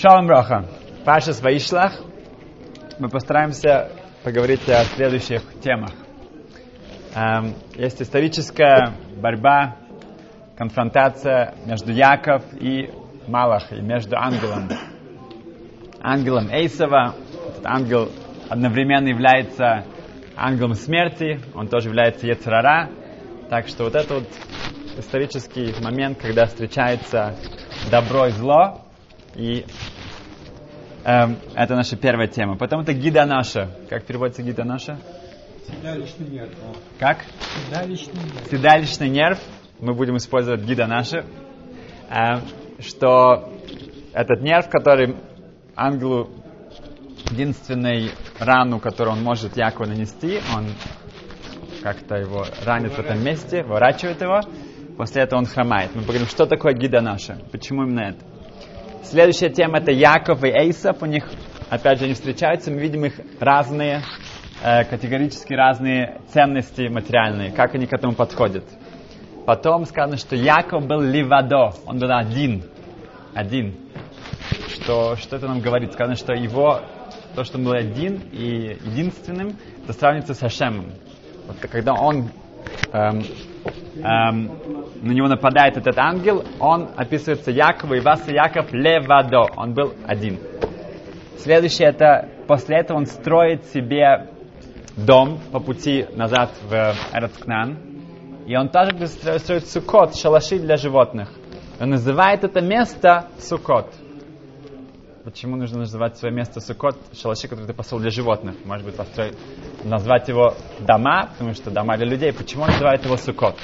Шалом Броха. Паша Ваишлах. Мы постараемся поговорить о следующих темах. Эм, есть историческая борьба, конфронтация между Яков и Малах, и между ангелом. Ангелом Эйсова. Этот ангел одновременно является ангелом смерти, он тоже является Ецрара. Так что вот это вот исторический момент, когда встречается добро и зло, и эм, это наша первая тема. Потом это гида наша. Как переводится гида наша? Седалищный нерв. Как? Седалищный нерв. Седалищный нерв. Мы будем использовать гида наша. Эм, что этот нерв, который ангелу единственной рану, которую он может Якову нанести, он как-то его ранит в этом месте, выворачивает его, после этого он хромает. Мы поговорим, что такое гида наша, почему именно это. Следующая тема это Яков и Эйсов. У них, опять же, они встречаются. Мы видим их разные, э, категорически разные ценности материальные, как они к этому подходят. Потом сказано, что Яков был ливадо, он был один. Один. Что, что это нам говорит? Сказано, что его, то, что он был один и единственным, это сравнится с Хашемом. Вот когда он эм, эм, на него нападает этот ангел, он описывается Якова, и вас Яков левадо, он был один. Следующее это, после этого он строит себе дом по пути назад в Эрцкнан, и он также строить сукот, шалаши для животных. Он называет это место сукот. Почему нужно называть свое место сукот, шалаши, который ты посол для животных? Может быть, построить, назвать его дома, потому что дома для людей. Почему он называет его сукот?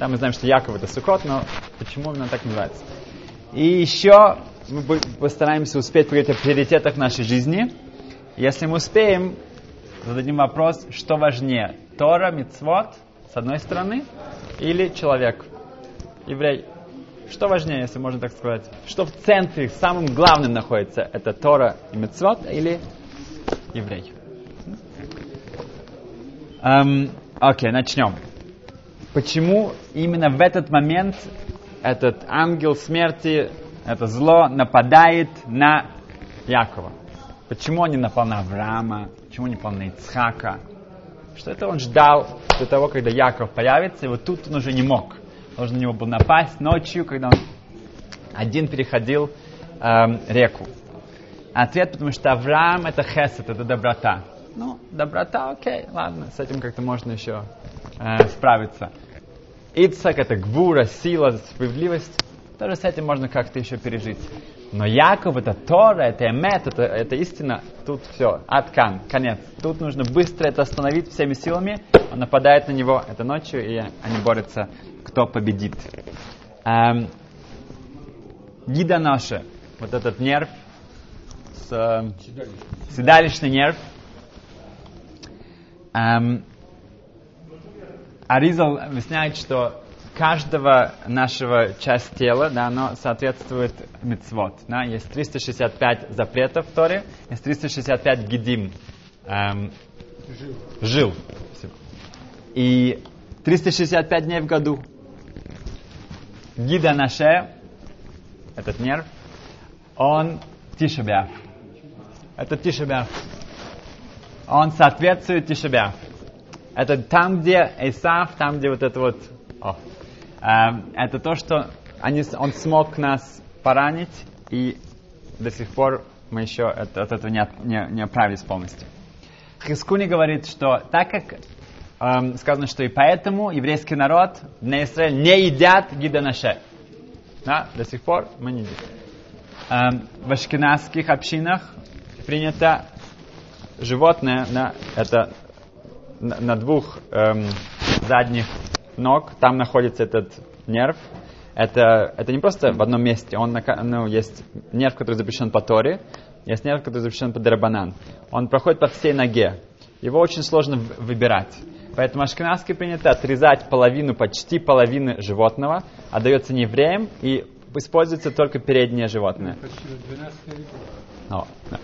Да, мы знаем, что Яков это Сукот, но почему именно так называется? И еще мы постараемся успеть поговорить о приоритетах нашей жизни. Если мы успеем, зададим вопрос, что важнее, Тора, Мицвод, с одной стороны, или человек, еврей. Что важнее, если можно так сказать? Что в центре, самым главным находится? Это Тора и Мицвод или еврей? Эм, окей, начнем почему именно в этот момент этот ангел смерти, это зло нападает на Якова. Почему он не напал на Авраама, почему не напал на Ицхака? Что это он ждал до того, когда Яков появится, и вот тут он уже не мог. Должен на него был напасть ночью, когда он один переходил эм, реку. Ответ, потому что Авраам это хесед, это доброта. Ну, доброта, окей, ладно, с этим как-то можно еще э, справиться. Ицак это гвура, сила, справедливость. Тоже с этим можно как-то еще пережить. Но Яков это Тора, это Эмет, это, это истина. Тут все, аткан, конец. Тут нужно быстро это остановить всеми силами. Он нападает на него это ночью, и они борются, кто победит. Эм, гида наша, вот этот нерв, с, э, седалищный нерв, эм, Аризал объясняет, что каждого нашего часть тела, да, оно соответствует мицвод. Да? Есть 365 запретов в Торе, есть 365 гидим. Эм, жил. Жил. И 365 дней в году. Гида на шее, этот нерв, он тишебя. Это тишебя. Он соответствует тишебя. Это там, где Исав, там, где вот это вот... О, э, это то, что они, он смог нас поранить, и до сих пор мы еще от, от этого не, не, не оправились полностью. Хискуни говорит, что так как эм, сказано, что и поэтому еврейский народ на Израиль не едят гиданаше. Да, до сих пор мы не едим. Эм, в ашкенадских общинах принято животное, да, это на, на двух эм, задних ног, там находится этот нерв. Это, это не просто в одном месте, он ну, есть нерв, который запрещен по Торе, есть нерв, который запрещен по Дарабанан. Он проходит по всей ноге. Его очень сложно выбирать. Поэтому ашкенадски принято отрезать половину, почти половины животного, отдается не евреям и используется только переднее животное. Да.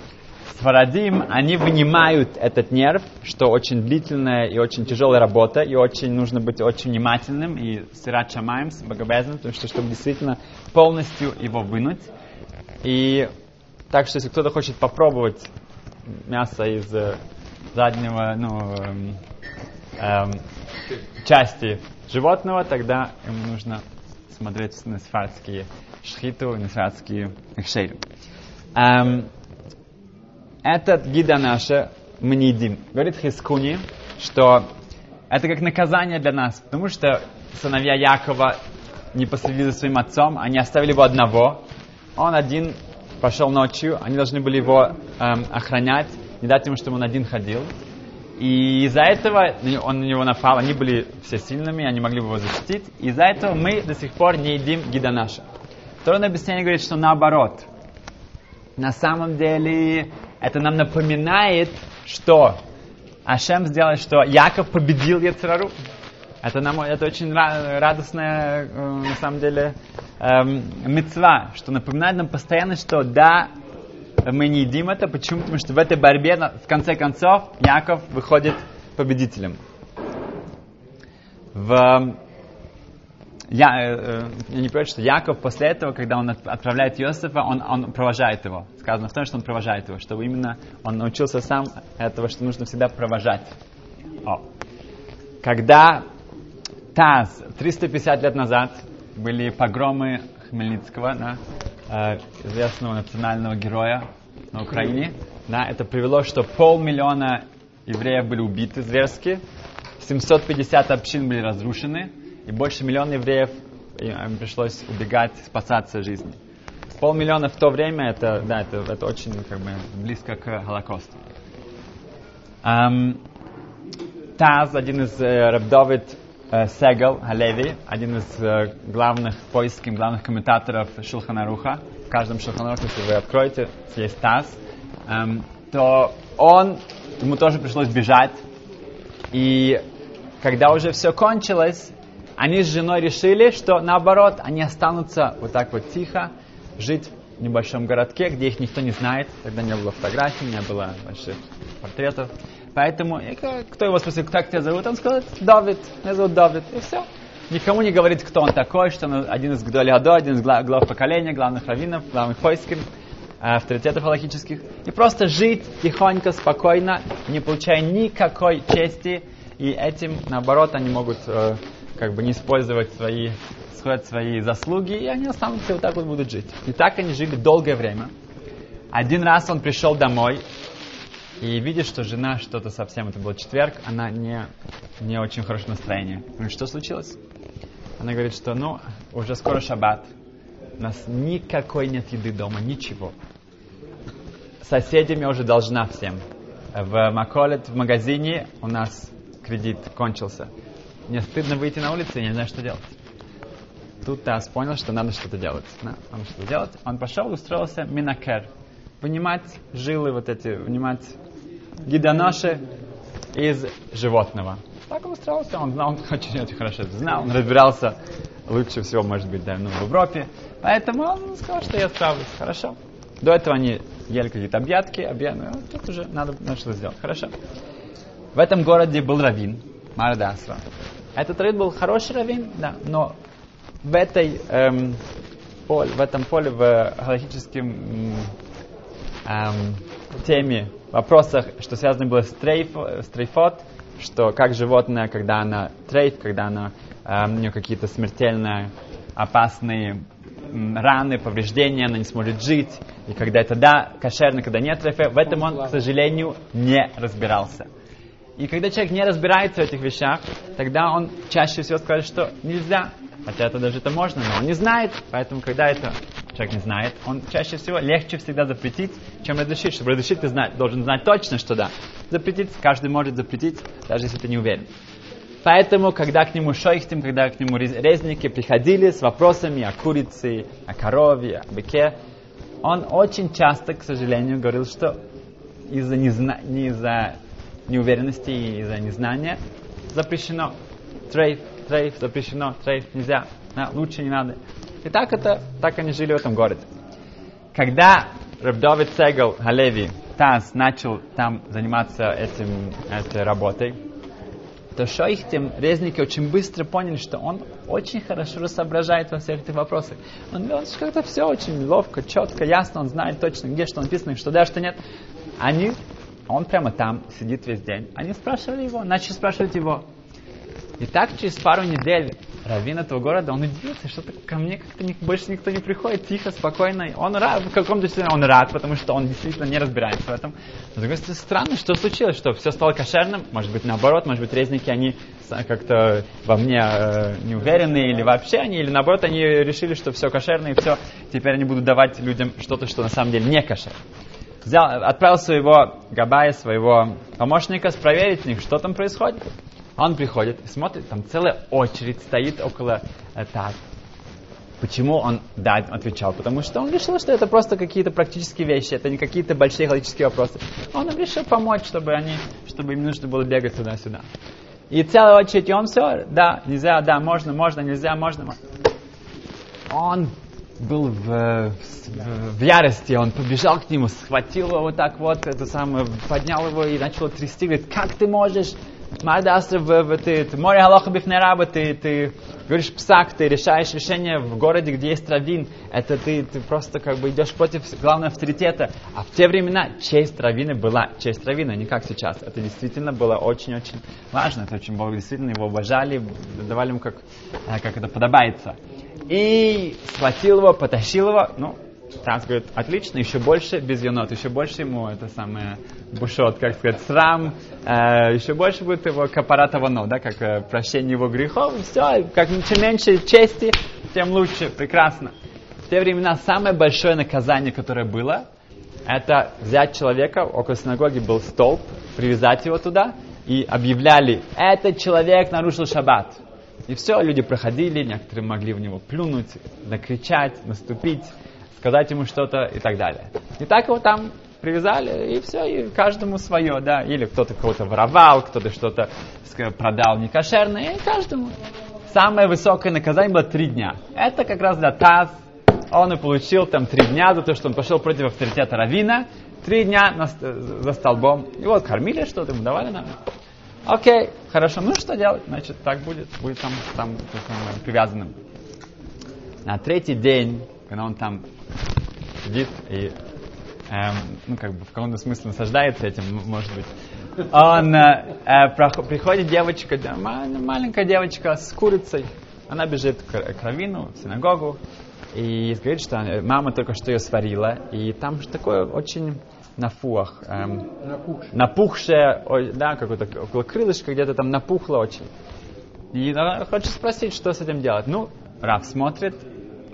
Сфарадим, они вынимают этот нерв, что очень длительная и очень тяжелая работа, и очень нужно быть очень внимательным и сират шамаем, богобязанным, потому что чтобы действительно полностью его вынуть. И Так что если кто-то хочет попробовать мясо из э, заднего, ну, эм, части животного, тогда ему нужно смотреть на сфардские шхиту на сфардские хшейры. Эм, этот гида наша едим. Говорит Хискуни, что это как наказание для нас, потому что сыновья Якова не последили за своим отцом, они оставили его одного. Он один пошел ночью, они должны были его эм, охранять, не дать ему, чтобы он один ходил. И из-за этого он на него напал, они были все сильными, они могли бы его защитить. И из-за этого мы до сих пор не едим гида наша. Второе объяснение говорит, что наоборот. На самом деле это нам напоминает, что Ашем сделал, что Яков победил Яцерару. Это, нам, это очень радостная, э, на самом деле, эм, мецва, что напоминает нам постоянно, что да, мы не едим это. Почему? Потому что в этой борьбе, в конце концов, Яков выходит победителем. В я, э, э, я не понимаю, что Яков после этого, когда он отправляет Иосифа, он, он провожает его. Сказано в том, что он провожает его, чтобы именно он научился сам этого, что нужно всегда провожать. О. Когда Таз 350 лет назад были погромы Хмельницкого, да, э, известного национального героя на Украине, да, это привело, что полмиллиона евреев были убиты зверски, 750 общин были разрушены, и больше миллиона евреев им пришлось убегать, спасаться жизни. Полмиллиона в то время, это, да, это, это очень как бы, близко к Холокосту. Um, Таз, один из э, Рабдовид э, Сегал Халеви, один из э, главных поисков, главных комментаторов Шулханаруха, в каждом Шулханарухе, если вы откроете, есть Таз, эм, то он, ему тоже пришлось бежать, и когда уже все кончилось, они с женой решили, что наоборот, они останутся вот так вот тихо, жить в небольшом городке, где их никто не знает. Тогда не было фотографий, не было больших портретов. Поэтому, кто его спросил, как тебя зовут, он сказал, Давид, меня зовут Давид, и все. Никому не говорит, кто он такой, что он один из Гдолиадо, один из глав, глав поколения, главных раввинов, главных поисков, авторитетов аллахических. И просто жить тихонько, спокойно, не получая никакой чести. И этим, наоборот, они могут э, как бы не использовать свои, свои заслуги, и они останутся вот так вот будут жить. И так они жили долгое время. Один раз он пришел домой и видит, что жена что-то совсем, это был четверг, она не, не очень хорошее настроение. Ну что случилось? Она говорит, что ну, уже скоро шаббат, у нас никакой нет еды дома, ничего. Соседям я уже должна всем. В Маколет, в магазине у нас кредит кончился. Мне стыдно выйти на улицу, я не знаю, что делать. Тут Тас понял, что надо что-то делать. Надо что-то делать. Он пошел устроился минакер. Вынимать жилы вот эти, вынимать гидоноши из животного. Так он устроился, он знал, он очень, очень хорошо это знал, он разбирался лучше всего, может быть, да, ну, в Европе. Поэтому он сказал, что я справлюсь. Хорошо. До этого они ели какие-то объедки, объедки, ну, тут уже надо, надо что-то сделать. Хорошо. В этом городе был раввин, Мардасра. Этот раввин был хороший раввин, да, но в этой эм, поле, в этом поле, в галактическом эм, теме, вопросах, что связано было с, трейф, с трейфот, что как животное, когда она трейф, когда она, эм, у нее какие-то смертельные, опасные раны, повреждения, она не сможет жить, и когда это да, кошерно, когда нет трейфа, в этом он, к сожалению, не разбирался. И когда человек не разбирается в этих вещах, тогда он чаще всего скажет, что нельзя. Хотя это даже это можно, но он не знает. Поэтому, когда это человек не знает, он чаще всего легче всегда запретить, чем разрешить. Чтобы разрешить, ты знать, должен знать точно, что да. Запретить, каждый может запретить, даже если ты не уверен. Поэтому, когда к нему шойхтим, когда к нему резники приходили с вопросами о курице, о корове, о быке, он очень часто, к сожалению, говорил, что из-за, незна... не из-за неуверенности и из-за незнания запрещено. Трейф, трейф, запрещено, трейф, нельзя, да, лучше не надо. И так это, так они жили в этом городе. Когда Рабдовид Сегал Халеви Таз начал там заниматься этим, этой работой, то что их тем резники очень быстро поняли, что он очень хорошо соображает во всех этих вопросах. Он, он как-то все очень ловко, четко, ясно, он знает точно, где что написано, что да, что нет. Они, он прямо там сидит весь день. Они спрашивали его, начали спрашивать его. И так через пару недель раввин этого города, он удивился, что ко мне как-то не, больше никто не приходит, тихо, спокойно. Он рад, в каком-то смысле он рад, потому что он действительно не разбирается в этом. Но, с другой стороны, странно, что случилось, что все стало кошерным, может быть, наоборот, может быть, резники, они как-то во мне э, не уверены, или вообще они, или наоборот, они решили, что все кошерно, и все, теперь они будут давать людям что-то, что на самом деле не кошер. Взял, отправил своего Габая, своего помощника, проверить них, что там происходит. Он приходит и смотрит, там целая очередь стоит около э, так. Почему он да отвечал? Потому что он решил, что это просто какие-то практические вещи, это не какие-то большие логические вопросы. Он решил помочь, чтобы они, чтобы им нужно было бегать туда-сюда. И целая очередь, и он все, да, нельзя, да, можно, можно, нельзя, можно. можно. Он был в, в, в ярости, он побежал к нему, схватил его вот так вот, это самое, поднял его и начал трясти, говорит, как ты можешь Мардастра, ты, ты море Аллаха Бифнераба, ты, ты говоришь псак, ты решаешь решение в городе, где есть раввин. Это ты, ты просто как бы идешь против главного авторитета. А в те времена честь раввина была честь раввина, не как сейчас. Это действительно было очень-очень важно. Это очень Бог действительно его уважали, давали ему как, как это подобается. И схватил его, потащил его, ну, Танц говорит, отлично, еще больше без енот, еще больше ему это самое бушот, как сказать, срам, э, еще больше будет его капарата вано, да, как э, прощение его грехов, все, как чем меньше чести, тем лучше, прекрасно. В те времена самое большое наказание, которое было, это взять человека, около синагоги был столб, привязать его туда, и объявляли, этот человек нарушил шаббат. И все, люди проходили, некоторые могли в него плюнуть, накричать, наступить сказать ему что-то и так далее. И так его там привязали, и все, и каждому свое, да, или кто-то кого-то воровал, кто-то что-то продал некошерное, и каждому. Самое высокое наказание было три дня. Это как раз для Таз. Он и получил там три дня за то, что он пошел против авторитета Равина. Три дня на, за столбом. И вот кормили что-то, ему давали нам. Окей, хорошо, ну что делать? Значит, так будет, будет там, там, там привязанным. На третий день, когда он там сидит и, эм, ну, как бы в каком-то смысле наслаждается этим, может быть. Он, э, э, приходит девочка, да, маленькая девочка с курицей, она бежит к, к равину, в синагогу, и говорит, что мама только что ее сварила, и там же такое очень нафуах, эм, напухшее, напухшее да, какое-то около крылышка где-то там напухло очень. И она хочет спросить, что с этим делать. Ну, Раф смотрит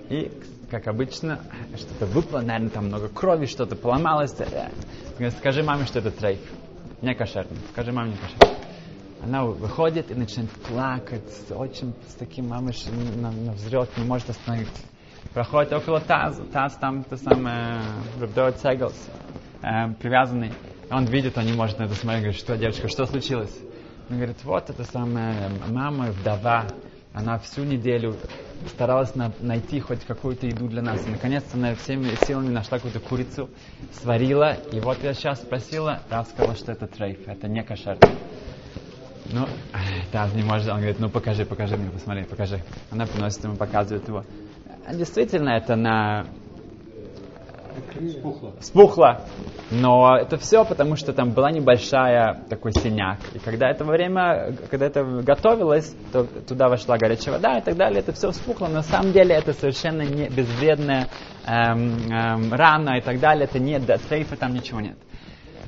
и как обычно, что-то выпало, наверное, там много крови, что-то поломалось. Скажи маме, что это трейф. Не кошерно. Скажи маме, не кошерно. Она выходит и начинает плакать, очень с таким мамой на, на взрет, не может остановиться. Проходит около таза, таз там то самое, Рубдоет Сеглс, э, привязанный. Он видит, он не может на это смотреть, говорит, что, девочка, что случилось? Он говорит, вот это самая мама, вдова, она всю неделю старалась на, найти хоть какую-то еду для нас. И наконец-то она всеми силами нашла какую-то курицу, сварила. И вот я сейчас спросила, Рав сказала, что это трейф, это не кошер. Ну, Таз не может, он говорит, ну покажи, покажи мне, посмотри, покажи. Она приносит ему, показывает его. Действительно, это на Спухло. Спухло. Но это все потому, что там была небольшая такой синяк. И когда это время, когда это готовилось, то туда вошла горячая вода и так далее, это все вспухло. Но на самом деле это совершенно не безвредная эм, эм, рана и так далее. Это нет, трейфа там ничего нет.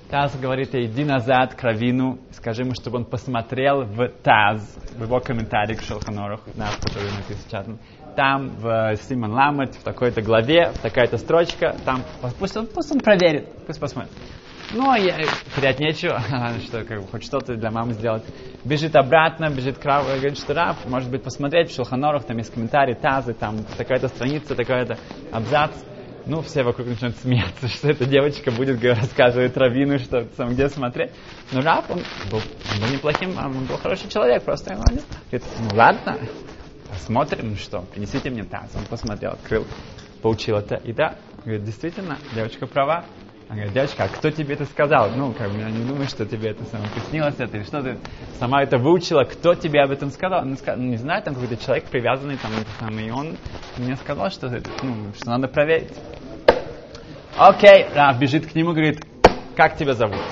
Таз говорит, иди назад к Равину, скажи ему, чтобы он посмотрел в Таз, в его комментарии к Шелханорах, да, который написан там в Симон Ламет, в такой-то главе, в такая-то строчка, там, пусть он, пусть он проверит, пусть посмотрит. Ну, а я терять нечего, что, как бы, хоть что-то для мамы сделать. Бежит обратно, бежит к Раву, говорит, что Рав, может быть, посмотреть в Шелханорах, там есть комментарии, тазы, там такая-то страница, такая-то абзац. Ну, все вокруг начинают смеяться, что эта девочка будет рассказывать Равину, что там, где смотреть. Но Рав, он был, он был неплохим, он был хороший человек, просто он говорит, ну ладно, посмотрим, ну что, принесите мне таз. Он посмотрел, открыл, получил это. И да, говорит, действительно, девочка права. Она говорит, девочка, а кто тебе это сказал? Ну, как бы, я не думаю, что тебе это самое приснилось, это, или что ты сама это выучила, кто тебе об этом сказал? Она сказала, ну, не знаю, там какой-то человек привязанный, там, это самое, и он мне сказал, что, ну, что надо проверить. Окей, Раф бежит к нему, говорит, как тебя зовут?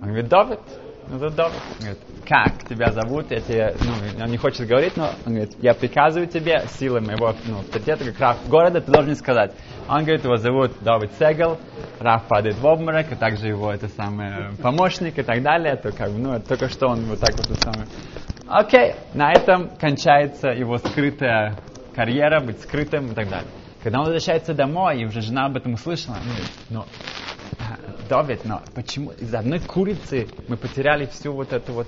Он говорит, Давид. Ну, это. Он говорит, как тебя зовут? Я тебе, ну, он не хочет говорить, но он говорит, я приказываю тебе силой моего ну, авторитета, как Раф города, ты должен сказать. Он говорит, его зовут Давид Сегел, Раф падает в обморок, и также его это самый помощник и так далее. Это как ну, только что он вот так вот самое. Окей, на этом кончается его скрытая карьера, быть скрытым и так далее. Когда он возвращается домой, и уже жена об этом услышала, ну, Давид, но почему из-за одной курицы мы потеряли всю вот эту вот,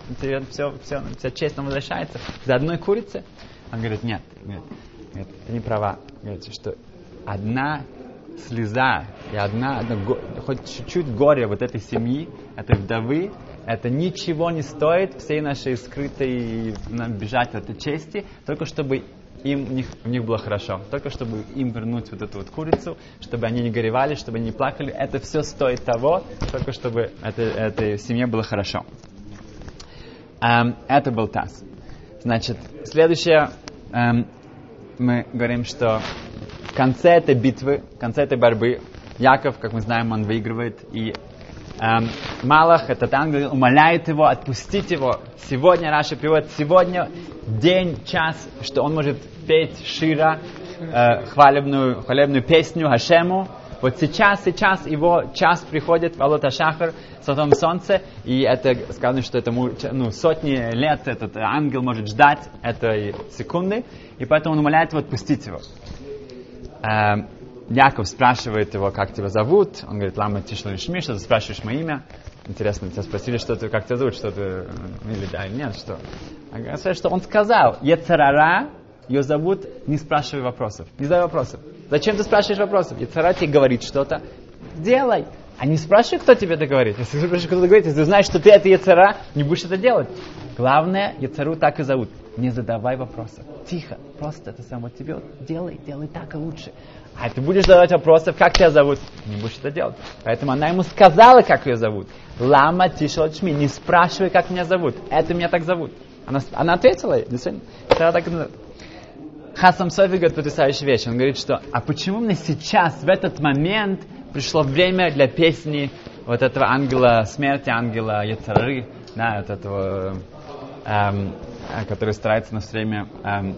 все, все, вся честь нам возвращается? Из-за одной курицы? Он говорит, нет, нет, нет, ты не права. Говорит, что одна слеза и одна, одна хоть чуть-чуть горе вот этой семьи, этой вдовы, это ничего не стоит всей нашей скрытой нам бежать от этой чести, только чтобы им, у, них, у них было хорошо. Только чтобы им вернуть вот эту вот курицу, чтобы они не горевали, чтобы они не плакали. Это все стоит того, только чтобы это, этой семье было хорошо. Эм, это был Таз. Значит, следующее, эм, мы говорим, что в конце этой битвы, в конце этой борьбы, Яков, как мы знаем, он выигрывает, и эм, Малах, этот ангел, умоляет его отпустить его. Сегодня, Раша приводит, сегодня день, час, что он может петь Шира, э, хвалебную, хвалебную песню Хашему. Вот сейчас, сейчас его час приходит в Алота Шахар, Сатом Солнце, и это сказано, что это ну, сотни лет этот ангел может ждать этой секунды, и поэтому он умоляет его отпустить его. Э, Яков спрашивает его, как тебя зовут. Он говорит, Лама Тишло Ишми, что ты спрашиваешь мое имя. Интересно, тебя спросили, что ты, как тебя зовут, что ты, или да, или нет, что. Говорит, что он сказал, Ецарара, ее зовут, не спрашивай вопросов. Не задай вопросов. Зачем ты спрашиваешь вопросов? Ецара тебе говорит что-то, делай. А не спрашивай, кто тебе это говорит. Если ты спрашиваешь, кто это говорит, если ты знаешь, что ты это Ецара, не будешь это делать. Главное, Ецару так и зовут. Не задавай вопросов. Тихо, просто это само тебе делай, делай так и лучше. А ты будешь задавать вопросы, как тебя зовут? Не будешь это делать. Поэтому она ему сказала, как ее зовут. Лама Тишалчми, не спрашивай, как меня зовут. Это меня так зовут. Она, она ответила, действительно. Так, Хасам Софи говорит потрясающую вещь. Он говорит, что а почему мне сейчас, в этот момент, пришло время для песни вот этого ангела смерти, ангела Яцары, да, вот этого, эм, который старается на все время эм,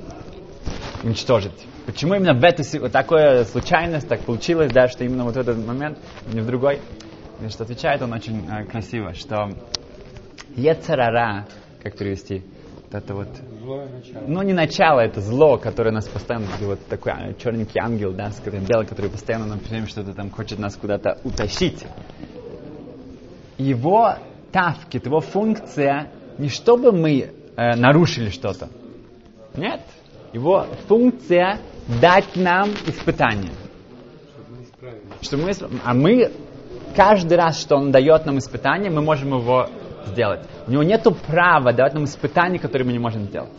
уничтожить. Почему именно в эту вот такое случайность так получилось, да, что именно вот в этот момент, не в другой? Значит, отвечает он очень э, красиво, что Ецарара, как перевести, вот это вот, ну не начало, это зло, которое нас постоянно, вот такой а, черненький ангел, да, с которым белый, который постоянно нам все время что-то там хочет нас куда-то утащить. Его тавки, его функция, не чтобы мы э, нарушили что-то, нет, его функция дать нам испытание. Чтобы мы, а мы каждый раз, что он дает нам испытание, мы можем его сделать. У него нет права давать нам испытания, которые мы не можем сделать.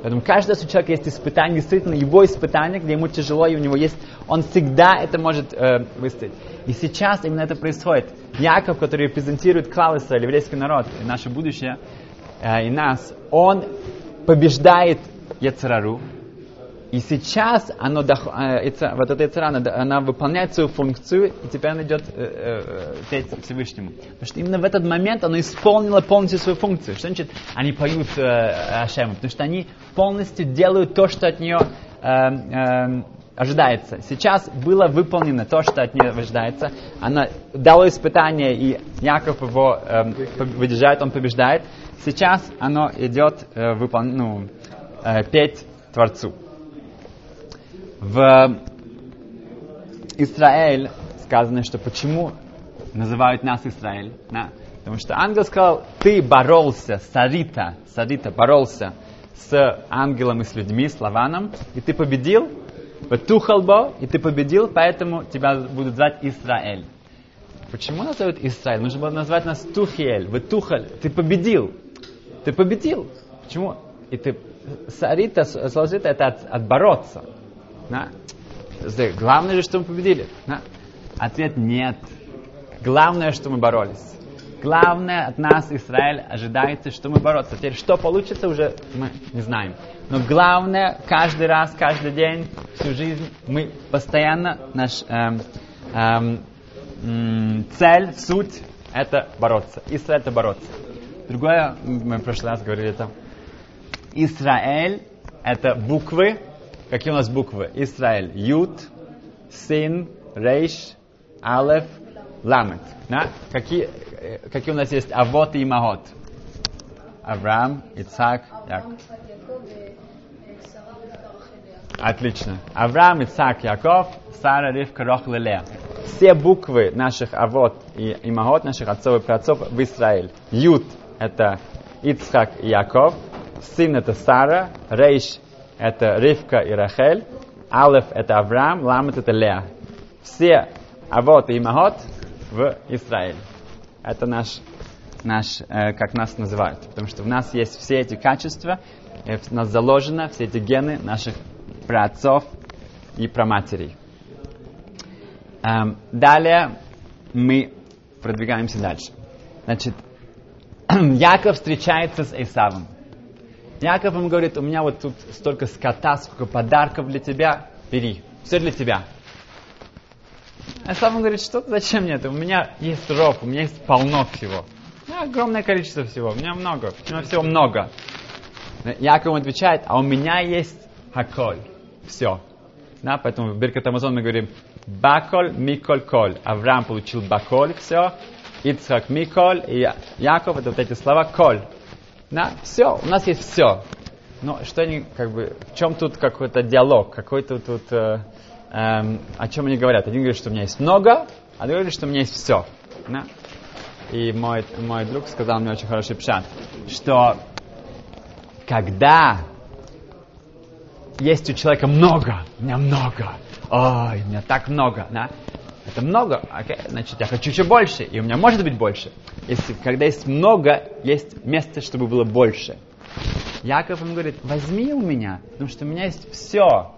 Поэтому каждый раз у человека есть испытание, действительно его испытание, где ему тяжело, и у него есть, он всегда это может э, выстоять. И сейчас именно это происходит. Яков, который репрезентирует Израиль, еврейский народ, и наше будущее, э, и нас, он побеждает Яцерару, и сейчас оно, э, вот эта яцера, она, она выполняет свою функцию, и теперь она идет э, э, петь Всевышнему. Потому что именно в этот момент оно исполнило полностью свою функцию. Что значит они поют э, Ашему? Потому что они полностью делают то, что от нее э, э, ожидается. Сейчас было выполнено то, что от нее ожидается. Она дала испытание, и Яков его э, выдержает, он побеждает. Сейчас оно идет э, выпол... ну, э, петь Творцу. В Израиль сказано, что почему называют нас Израиль? Да? Потому что ангел сказал, ты боролся, Сарита, Сарита, боролся с ангелом и с людьми, с Лаваном, и ты победил, Тухалбо, и ты победил, поэтому тебя будут звать Израиль. Почему называют Израиль? Нужно было назвать нас Тухиэль, Тухаль. Ты победил. Ты победил. Почему? И ты Сарита, Сарита это от, от бороться. Да? Главное же, что мы победили. Да? Ответ нет. Главное, что мы боролись. Главное от нас, Израиль, ожидается, что мы бороться. Теперь, что получится, уже мы не знаем. Но главное, каждый раз, каждый день, всю жизнь, мы постоянно, наш эм, эм, цель, суть, это бороться. Израиль это бороться. Другое, мы в прошлый раз говорили это. Израиль это буквы. Какие у нас буквы? Израиль. Ют, Син, Рейш, Алеф, Ламет. Да? Какие, э, какие у нас есть Авот и Имахот? Авраам, Ицак, Яков. Отлично. Авраам, Ицак, Яков, Сара, Ривка, Рохл и Лея. Все буквы наших авод и имахот, наших отцов и праотцов в Израиль. Ют – это Ицхак и Яков. Сын – это Сара. Рейш – это Ривка и Рахель. Алеф – это Авраам. Ламет – это Леа. Все авод и имахот в Израиль. Это наш, наш э, как нас называют. Потому что в нас есть все эти качества, э, в нас заложено все эти гены наших праотцов и праматерей. Эм, далее мы продвигаемся дальше. Значит, Яков встречается с Исавом. Яков ему говорит, у меня вот тут столько скота, сколько подарков для тебя, бери, все для тебя. А Исав ему говорит, что зачем мне это? У меня есть ров, у меня есть полно всего. У меня огромное количество всего, у меня много, у меня всего много. Яков отвечает, а у меня есть хаколь, все. Да, поэтому в Биркат Амазон мы говорим Баколь, Миколь, Коль. Авраам получил Баколь, все. Ицхак, Миколь. И Яков, это вот эти слова Коль. Да, все, у нас есть все. Но что они, как бы, в чем тут какой-то диалог, какой-то тут, э, эм, о чем они говорят? Один говорит, что у меня есть много, а другой говорит, что у меня есть все. Да? И мой, мой друг сказал мне очень хороший пшат, что когда есть у человека много, у меня много, ой, у меня так много, да? Это много, окей, значит, я хочу еще больше, и у меня может быть больше. Если, когда есть много, есть место, чтобы было больше. Яков ему говорит, возьми у меня, потому что у меня есть все.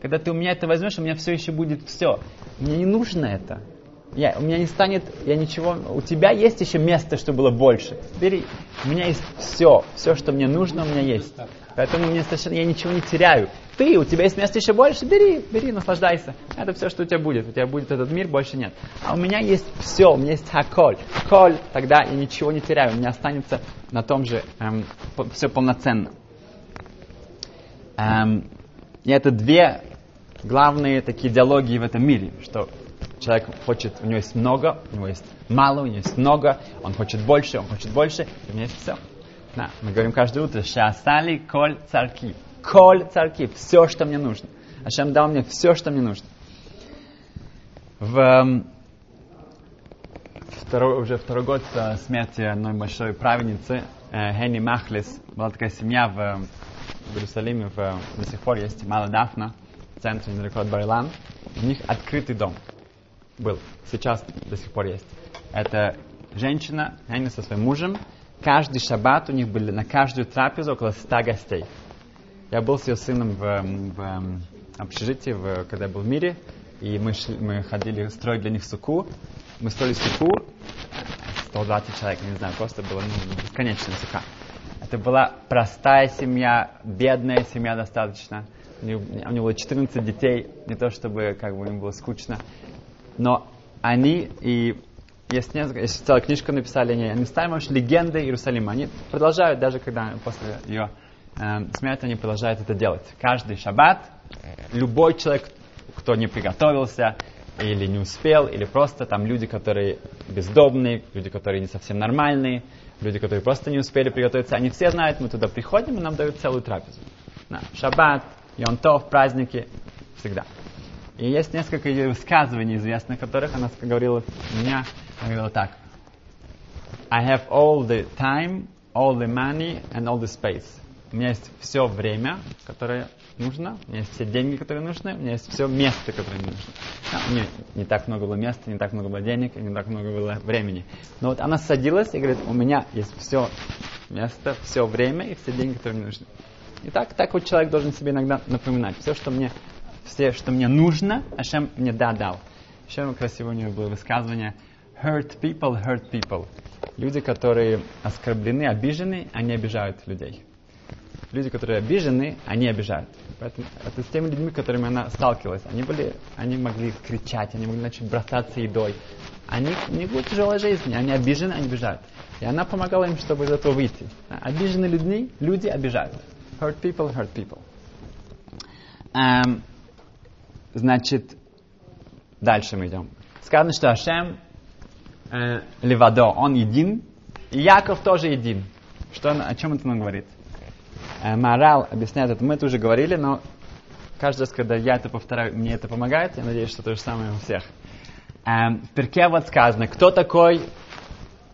Когда ты у меня это возьмешь, у меня все еще будет все. Мне не нужно это. Я, у меня не станет, я ничего, у тебя есть еще место, чтобы было больше. Бери, у меня есть все, все, что мне нужно, у меня есть. Поэтому мне совершенно, я ничего не теряю. Ты, у тебя есть место еще больше, бери, бери, наслаждайся. Это все, что у тебя будет. У тебя будет этот мир, больше нет. А у меня есть все, у меня есть хаколь. Коль, тогда я ничего не теряю, у меня останется на том же эм, все полноценно. Эм, и это две главные такие диалоги в этом мире, что человек хочет, у него есть много, у него есть мало, у него есть много, он хочет больше, он хочет больше, у меня есть все. Да, мы говорим каждое утро, шасали коль царки. Коль царки, все, что мне нужно. Ашем дал мне все, что мне нужно. В эм, второй, уже второй год со смерти одной большой праведницы, э, Хенни Махлис, была такая семья в, в Иерусалиме, в, до сих пор есть Мала Дафна, в центре недалеко от Байлан. У них открытый дом был, сейчас до сих пор есть. Это женщина, Хенни со своим мужем, каждый шаббат у них были на каждую трапезу около ста гостей. Я был с ее сыном в, в общежитии, в, когда я был в мире, и мы, шли, мы ходили строить для них суку. Мы строили суку, 120 человек, не знаю, просто было ну, бесконечная сука. Это была простая семья, бедная семья достаточно. У него, у него было 14 детей, не то чтобы как бы им было скучно. Но они и есть несколько, есть целая книжка написали они, они стали, может, легендой Иерусалима. Они продолжают, даже когда после ее э, смерти, они продолжают это делать. Каждый шаббат любой человек, кто не приготовился, или не успел, или просто там люди, которые бездомные, люди, которые не совсем нормальные, люди, которые просто не успели приготовиться, они все знают, мы туда приходим, и нам дают целую трапезу. На шаббат, Йонтов, праздники, всегда. И есть несколько ее высказываний известных, которых она говорила меня, она говорила так. I have all the time, all the money and all the space. У меня есть все время, которое нужно, у меня есть все деньги, которые нужны, у меня есть все место, которое мне нужно. Да, у меня не так много было места, не так много было денег, не так много было времени. Но вот она садилась и говорит, у меня есть все место, все время и все деньги, которые мне нужны. И так, так вот человек должен себе иногда напоминать. Все, что мне, все, что мне нужно, Ашем мне да дал. Еще красиво у нее было высказывание, hurt people hurt people. Люди, которые оскорблены, обижены, они обижают людей. Люди, которые обижены, они обижают. Поэтому это с теми людьми, с которыми она сталкивалась. Они были, они могли кричать, они могли начать бросаться едой. Они, у них была тяжелая жизнь, они обижены, они обижают. И она помогала им, чтобы из этого выйти. Обиженные людьми, люди обижают. Hurt people, hurt people. Эм, значит, дальше мы идем. Сказано, что Ашем э, Левадо, он един, и Яков тоже един. Что, о чем это нам говорит? Э, Морал объясняет это, мы это уже говорили, но каждый раз, когда я это повторяю, мне это помогает, я надеюсь, что то же самое у всех. Эм, в перке вот сказано, кто такой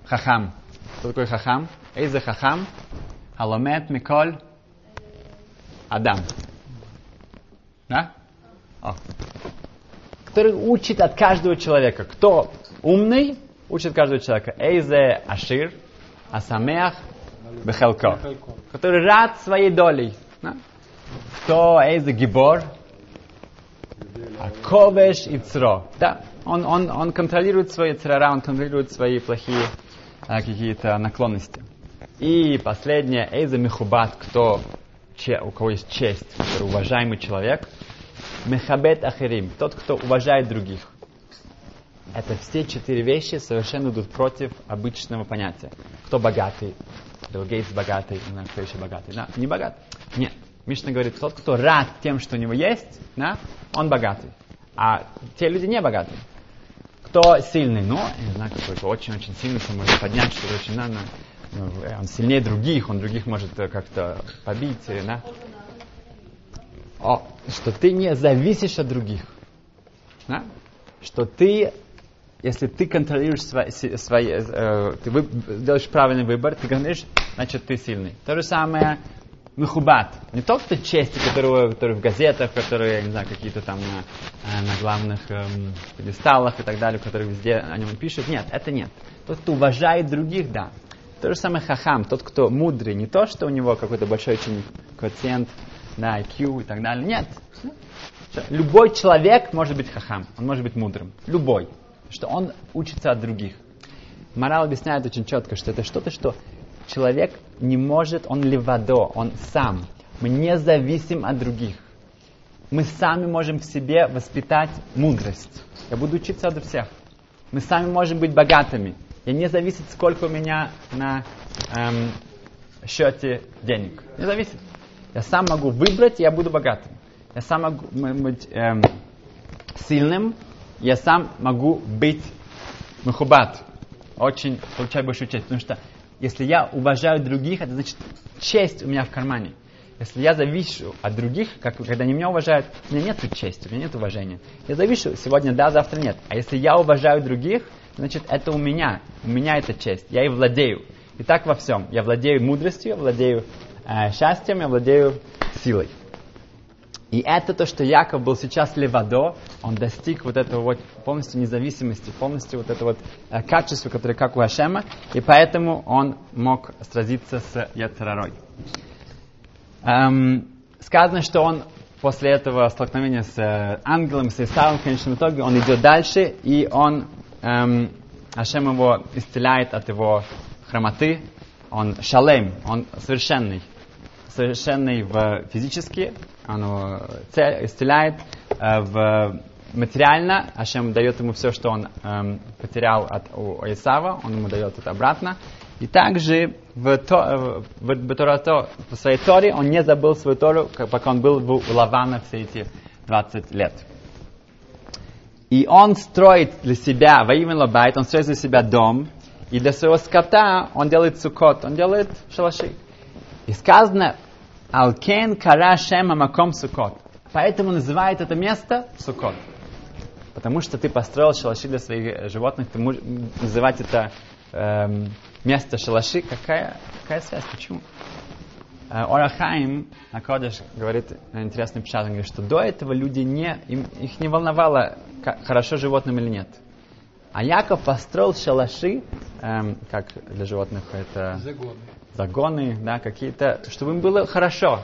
хахам? Кто такой хахам? Эйзе хахам? Халомет Миколь Адам. Да? О. Который учит от каждого человека. Кто умный, учит каждого человека. Эйзе Ашир, Асамеах, Бехелко. Который рад своей долей. Кто Эйзе Гибор, а Ковеш и Цро. Да, он, он, он контролирует свои црара, он контролирует свои плохие а, какие-то наклонности. И последнее, Эйза Мехубат, кто, че- у кого есть честь, уважаемый человек. Мехабет Ахерим, тот, кто уважает других. Это все четыре вещи совершенно идут против обычного понятия. Кто богатый? Билл Гейтс богатый, не кто еще богатый. Да, не богат? Нет. Мишна говорит, тот, кто рад тем, что у него есть, да, он богатый. А те люди не богатые. Кто сильный? Ну, не знаю, какой-то очень-очень сильный, кто может поднять что-то очень надо. Ну, э, он сильнее других, он других может э, как-то побить, да. О, что ты не зависишь от других. Да? Что ты, если ты контролируешь свои, свои э, ты вы- делаешь правильный выбор, ты контролируешь, значит ты сильный. То же самое Мехубат. Не тот, кто чести, которого, который в газетах, которые, я не знаю, какие-то там на, э, на главных эм, пьедесталах и так далее, которые везде о нем пишут. Нет, это нет. Тот, кто уважает других, да. То же самое хахам, тот, кто мудрый, не то, что у него какой-то большой очень коэффициент, да, IQ и так далее. Нет. Что Любой человек может быть хахам, он может быть мудрым. Любой. Что он учится от других. Морал объясняет очень четко, что это что-то, что человек не может, он левадо, он сам. Мы не зависим от других. Мы сами можем в себе воспитать мудрость. Я буду учиться от всех. Мы сами можем быть богатыми. Я не зависит, сколько у меня на эм, счете денег. Не зависит. Я сам могу выбрать, и я буду богатым. Я сам могу быть эм, сильным, я сам могу быть мухубат. Очень получаю большую честь. Потому что если я уважаю других, это значит честь у меня в кармане. Если я завишу от других, как, когда они меня уважают, у меня нет чести, у меня нет уважения. Я завишу, сегодня да, завтра нет. А если я уважаю других, значит это у меня. У меня это честь. Я и владею. И так во всем. Я владею мудростью, я владею э, счастьем, я владею силой. И это то, что Яков был сейчас левадо, он достиг вот этого вот полностью независимости, полностью вот этого вот э, качества, которое как у Ашема, и поэтому он мог сразиться с Яцерарой. Эм, сказано, что он после этого столкновения с э, ангелом, с Исавом, в конечном итоге, он идет дальше, и он, эм, Ашем его исцеляет от его хромоты, он шалем, он совершенный, совершенный в физически, он его цель- исцеляет, э, в материально, Ашем дает ему все, что он эм, потерял от у Исава, он ему дает это обратно. И также в, то, в, в, Торато- в своей Торе он не забыл свою Тору, как- пока он был в, Лавана все эти 20 лет. И он строит для себя, во имя Лабайт, он строит для себя дом, и для своего скота он делает сукот, он делает шалаши. И сказано, Алкен кара шема маком сукот. Поэтому называет это место сукот. Потому что ты построил шалаши для своих э, животных, ты можешь называть это эм, место шалаши. Какая, какая связь? Почему? Э, Орахаим Акодыш говорит интересный печат, он говорит, что до этого люди не, им, их не волновало, как, хорошо животным или нет. А Яков построил шалаши, эм, как для животных это Загоны. Загоны, да, какие-то, чтобы им было хорошо.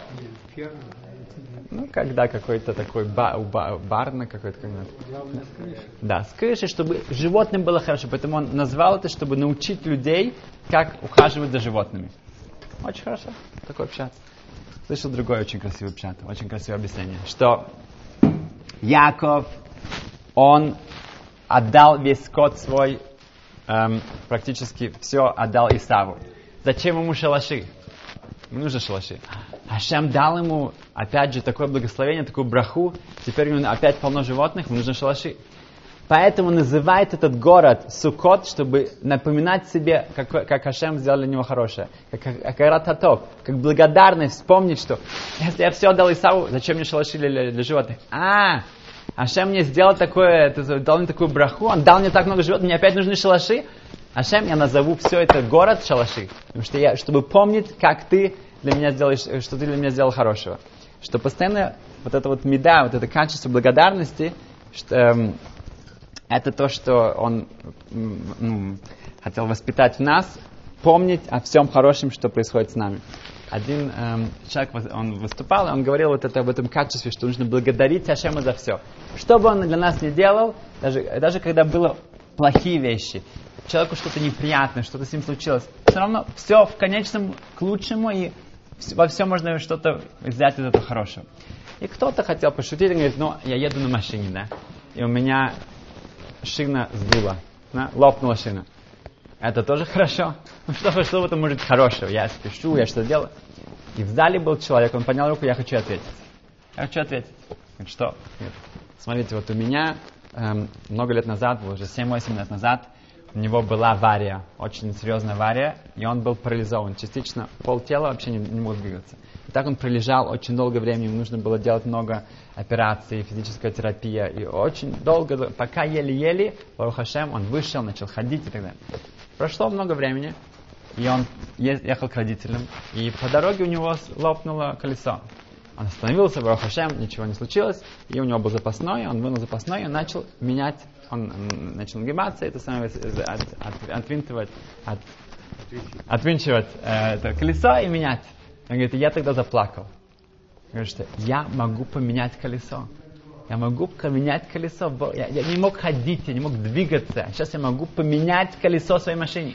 Ну, когда какой-то такой ба, ба, барна какой-то. Крыши. да, с крыши, чтобы животным было хорошо. Поэтому он назвал это, чтобы научить людей, как ухаживать за животными. Очень хорошо, такой пшат. Слышал другой очень красивый пшат, очень красивое объяснение, что Яков, он отдал весь скот свой, эм, практически все отдал Исаву. Зачем ему шалаши? Ему нужны шалаши. Ашем дал ему, опять же, такое благословение, такую браху. Теперь у него опять полно животных, ему нужны шалаши. Поэтому называет этот город Сукот, чтобы напоминать себе, как, как Ашем сделал для него хорошее. Как Акарат Хатов, как благодарность вспомнить, что если я все отдал Исаву, зачем мне шалаши для, для животных? А, Ашем мне сделал такое, дал мне такую браху, он дал мне так много животных, мне опять нужны шалаши. Ашем, я назову все это город шалаши, потому что я, чтобы помнить, как ты для меня сделаешь, что ты для меня сделал хорошего. Что постоянно вот это вот меда, вот это качество благодарности, что, эм, это то, что он м, хотел воспитать в нас, помнить о всем хорошем, что происходит с нами. Один эм, человек, он выступал, и он говорил вот это об этом качестве, что нужно благодарить Ашема за все. Что бы он для нас не делал, даже, даже когда было плохие вещи, человеку что-то неприятное, что-то с ним случилось, все равно все в конечном к лучшему, и во всем можно что-то взять из этого хорошего. И кто-то хотел пошутить, и говорит, ну, я еду на машине, да, и у меня шина сдула, да, лопнула шина. Это тоже хорошо. Ну что, что в этом может быть хорошего? Я спешу, я что делаю. И в зале был человек, он поднял руку, я хочу ответить. Я хочу ответить. Что? Смотрите, вот у меня эм, много лет назад, было уже 7-8 лет назад, у него была авария, очень серьезная авария, и он был парализован. Частично пол тела вообще не, не мог двигаться. И так он пролежал очень долго времени, ему нужно было делать много операций, физическая терапия, и очень долго, пока еле-еле, Барух Хашем, он вышел, начал ходить и так далее. Прошло много времени, и он ехал к родителям, и по дороге у него лопнуло колесо. Он остановился, Барух Хашем, ничего не случилось, и у него был запасной, он вынул запасной и начал менять, он начал нагибаться, это самое, из- из- от- от- отвинтывать, от- отвинчивать э, это колесо и менять. Он говорит, я тогда заплакал. Говорит, что я могу поменять колесо. Я могу поменять колесо. Я, я не мог ходить, я не мог двигаться. Сейчас я могу поменять колесо своей машине.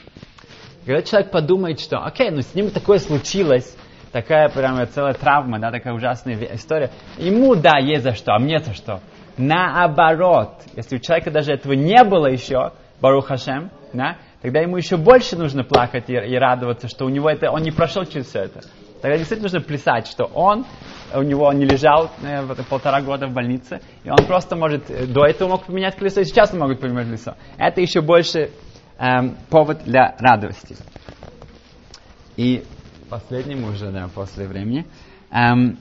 Когда человек подумает, что, окей, ну с ним такое случилось, такая прямо целая травма, да, такая ужасная история. Ему, да, есть за что, а мне за что. Наоборот, если у человека даже этого не было еще, Барух Хашем, да, тогда ему еще больше нужно плакать и, и радоваться, что у него это, он не прошел через все это. Тогда действительно нужно плясать, что он, у него он не лежал э, полтора года в больнице, и он просто может, э, до этого мог поменять колесо, и сейчас он может поменять колесо. Это еще больше эм, повод для радости. И последним уже, да, после времени, эм,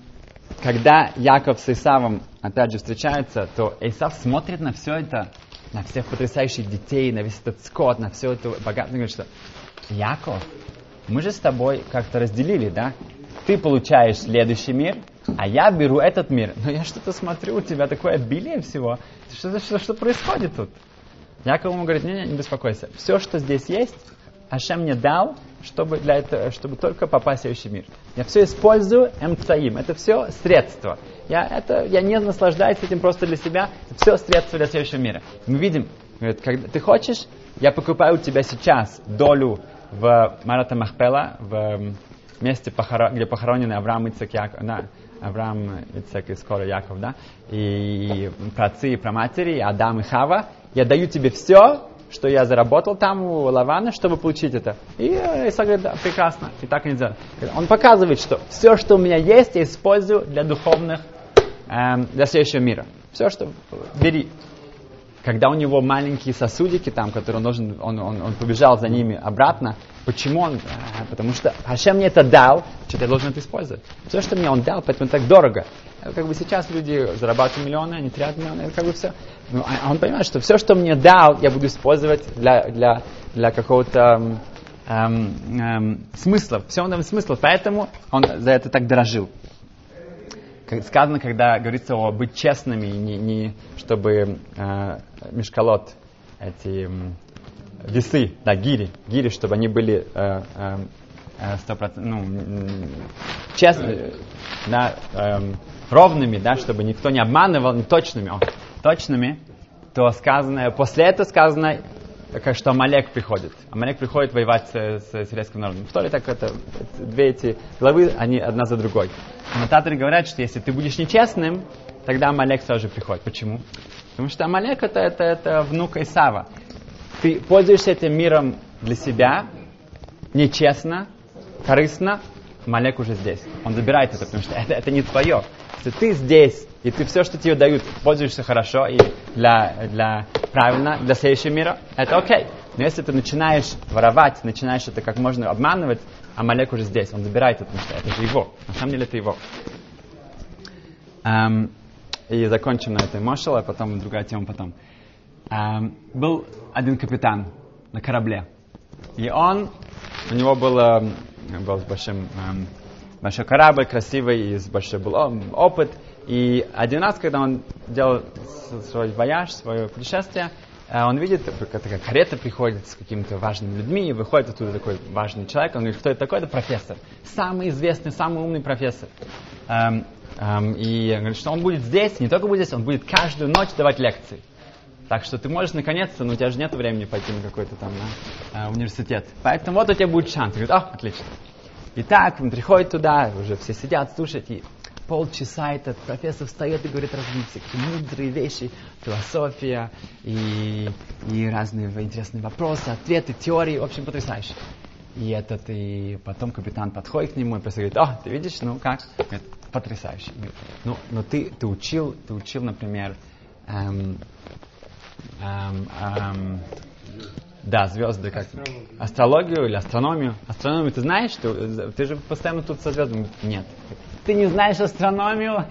когда Яков с Исавом опять же встречаются, то Исав смотрит на все это, на всех потрясающих детей, на весь этот скот, на все это богатство, и говорит, что Яков, мы же с тобой как-то разделили, да? Ты получаешь следующий мир, а я беру этот мир. Но я что-то смотрю, у тебя такое обилие всего. Что, что, что происходит тут? Яков ему говорит, не-не, не беспокойся. Все, что здесь есть, Ашем мне дал, чтобы, для этого, чтобы только попасть в следующий мир. Я все использую эмцаим. Это все средства. Я, это, я не наслаждаюсь этим просто для себя. Это все средства для следующего мира. Мы видим, говорит, когда ты хочешь, я покупаю у тебя сейчас долю в Марата Махпела, в м, месте, где похоронены Авраам, Ицек, Яков, да, Авраам, Ицек и скоро Яков, да, и праотцы и праматери, и Адам и Хава. Я даю тебе все, что я заработал там у Лавана, чтобы получить это. И э, Исаак говорит, да, прекрасно, и так нельзя. Он показывает, что все, что у меня есть, я использую для духовных, эм, для следующего мира. Все, что бери. Когда у него маленькие сосудики там, которые он должен, он, он, он побежал за ними обратно, почему он? А, Потому что Хашем мне это дал, что я должен это использовать. Все, что мне он дал, поэтому так дорого. Это Как бы сейчас люди зарабатывают миллионы, они тратят миллионы, это как бы все. Ну, а он понимает, что все, что мне дал, я буду использовать для, для, для какого-то эм, эм, смысла, все он смысла, поэтому он за это так дорожил сказано, когда говорится о быть честными, не, не чтобы э, мешкалот, эти м, весы, да, гири, гири, чтобы они были э, э, процентов, ну, м, честно, да, эм, ровными, да, чтобы никто не обманывал, не точными, о, точными, то сказано, после этого сказано, что Амалек приходит. Амалек приходит воевать с, с, с еврейским народом. В Торе так это, две эти главы, они одна за другой. Комментаторы говорят, что если ты будешь нечестным, тогда Амалек тоже приходит. Почему? Потому что Амалек это, это, это внук Исава. Ты пользуешься этим миром для себя, нечестно, корыстно, Малек уже здесь. Он забирает это, потому что это, это не твое. Если ты здесь, и ты все, что тебе дают, пользуешься хорошо и для, для правильно, для следующего мира, это окей. Но если ты начинаешь воровать, начинаешь это как можно обманывать, а Малек уже здесь, он забирает это, потому что это же его. На самом деле это его. Эм, и закончим на этой мошел, а потом другая тема потом. Эм, был один капитан на корабле. И он, у него было, был большим, эм, большой корабль, красивый, и большой был опыт. И один раз, когда он делал свой вояж, свое путешествие, э, он видит, такая карета приходит с какими-то важными людьми, и выходит оттуда такой важный человек, он говорит, кто это такой? Это профессор. Самый известный, самый умный профессор. Эм, эм, и говорит, что он будет здесь, не только будет здесь, он будет каждую ночь давать лекции. Так что ты можешь наконец-то, но у тебя же нет времени пойти на какой-то там на, э, университет. Поэтому вот у тебя будет шанс. Говорит, о, отлично. Итак, он приходит туда, уже все сидят, слушают, и полчаса этот профессор встает и говорит разные всякие мудрые вещи, философия и, и разные интересные вопросы, ответы, теории, в общем, потрясающе. И этот, и потом капитан подходит к нему и просто говорит, о, ты видишь, ну как? Говорит, потрясающе. Говорит, ну, но ты, ты учил, ты учил, например, эм, эм, эм, да, звезды как? Астрологию. Астрологию или астрономию. Астрономию ты знаешь? Ты, ты же постоянно тут со звездами. Нет. Ты не знаешь астрономию.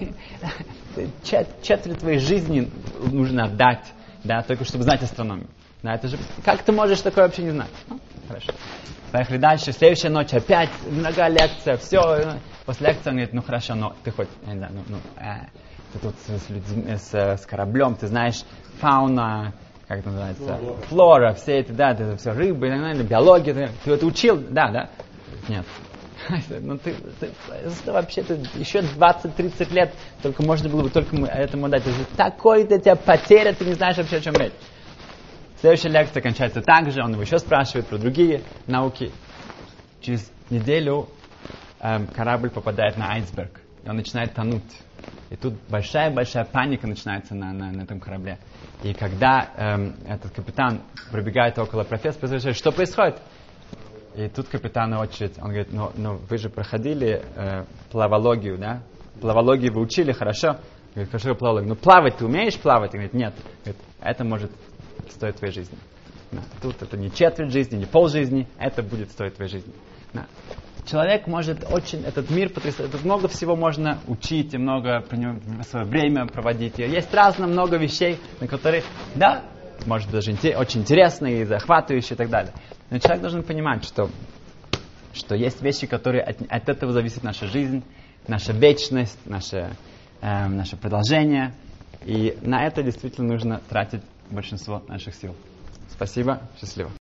Чет, четверть твоей жизни нужно отдать, да, только чтобы знать астрономию. Да, это же, как ты можешь такое вообще не знать? Ну, хорошо. Поехали дальше. Следующая ночь опять много лекция, все. После лекции он говорит, ну хорошо, но ты хоть, не знаю, ну, ну э, ты тут с, с, людьми, с, с кораблем, ты знаешь фауна, как это называется, флора, флора все это, да, это все рыбы, биология, ты, ты это учил, да, да? Нет. Ну ты, ты, вообще-то еще 20-30 лет только можно было бы только этому дать. Это такой-то тебя потеря, ты не знаешь вообще о чем речь. Следующая лекция кончается так же, он его еще спрашивает про другие науки. Через неделю эм, корабль попадает на айсберг, и он начинает тонуть. И тут большая-большая паника начинается на, на, на этом корабле. И когда эм, этот капитан пробегает около профессора, спрашивает, что происходит? И тут капитан очередь, он говорит, ну, ну вы же проходили э, плавологию, да? Плавологию вы учили, хорошо? Говорит, хорошо, плавологию. Ну плавать ты умеешь плавать? Он говорит, нет. Говорит, это может стоить твоей жизни. Да. Тут это не четверть жизни, не пол жизни, это будет стоить твоей жизни. Да человек может очень, этот мир потрясает, тут много всего можно учить, и много про него свое время проводить. И есть разно много вещей, на которые, да, может даже очень интересные и захватывающие и так далее. Но человек должен понимать, что, что есть вещи, которые от, от этого зависит наша жизнь, наша вечность, наше, э, наше продолжение. И на это действительно нужно тратить большинство наших сил. Спасибо, счастливо.